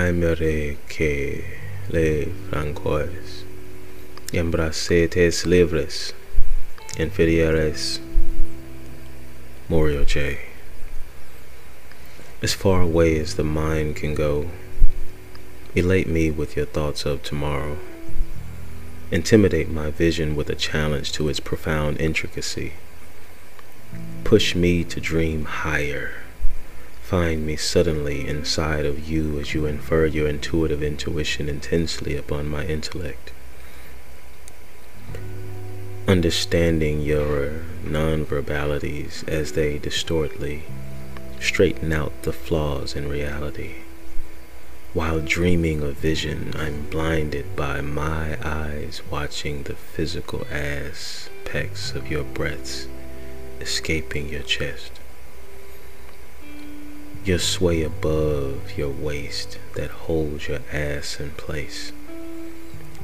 Aimere que le francois embracetes libres inferiores Morio J. As far away as the mind can go, elate me with your thoughts of tomorrow. Intimidate my vision with a challenge to its profound intricacy. Push me to dream higher Find me suddenly inside of you as you infer your intuitive intuition intensely upon my intellect. Understanding your non-verbalities as they distortly straighten out the flaws in reality. While dreaming of vision, I'm blinded by my eyes watching the physical aspects of your breaths escaping your chest your sway above your waist that holds your ass in place.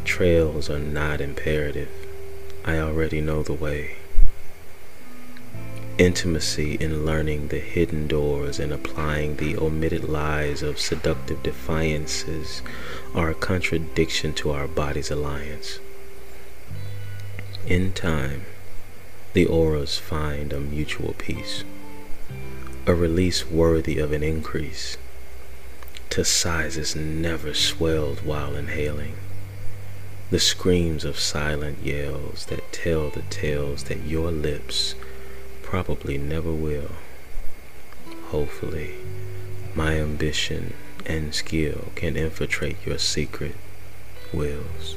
Trails are not imperative. I already know the way. Intimacy in learning the hidden doors and applying the omitted lies of seductive defiances are a contradiction to our body's alliance. In time, the auras find a mutual peace a release worthy of an increase to sizes never swelled while inhaling. The screams of silent yells that tell the tales that your lips probably never will. Hopefully, my ambition and skill can infiltrate your secret wills.